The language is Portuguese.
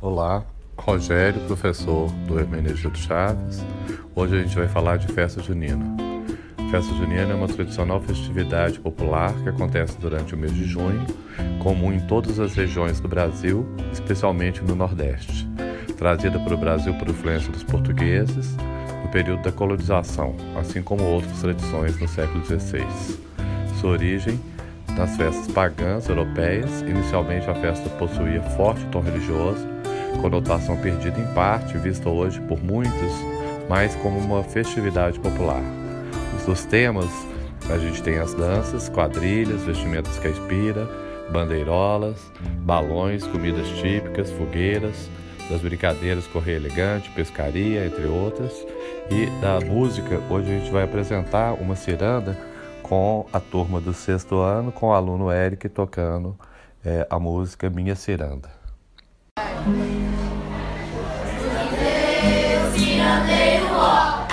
Olá, Rogério, professor do Hermenegildo Chaves. Hoje a gente vai falar de festa junina. Festa junina é uma tradicional festividade popular que acontece durante o mês de junho, comum em todas as regiões do Brasil, especialmente no Nordeste. Trazida para o Brasil por influência dos portugueses no período da colonização, assim como outras tradições no século XVI. Sua origem nas festas pagãs europeias, inicialmente a festa possuía forte tom religioso conotação perdida em parte, vista hoje por muitos mais como uma festividade popular. Os temas, a gente tem as danças, quadrilhas, vestimentas caipira, bandeirolas, balões, comidas típicas, fogueiras, das brincadeiras correio elegante, pescaria, entre outras. E da música, hoje a gente vai apresentar uma ciranda com a turma do sexto ano, com o aluno Eric tocando é, a música Minha Ciranda. 给我。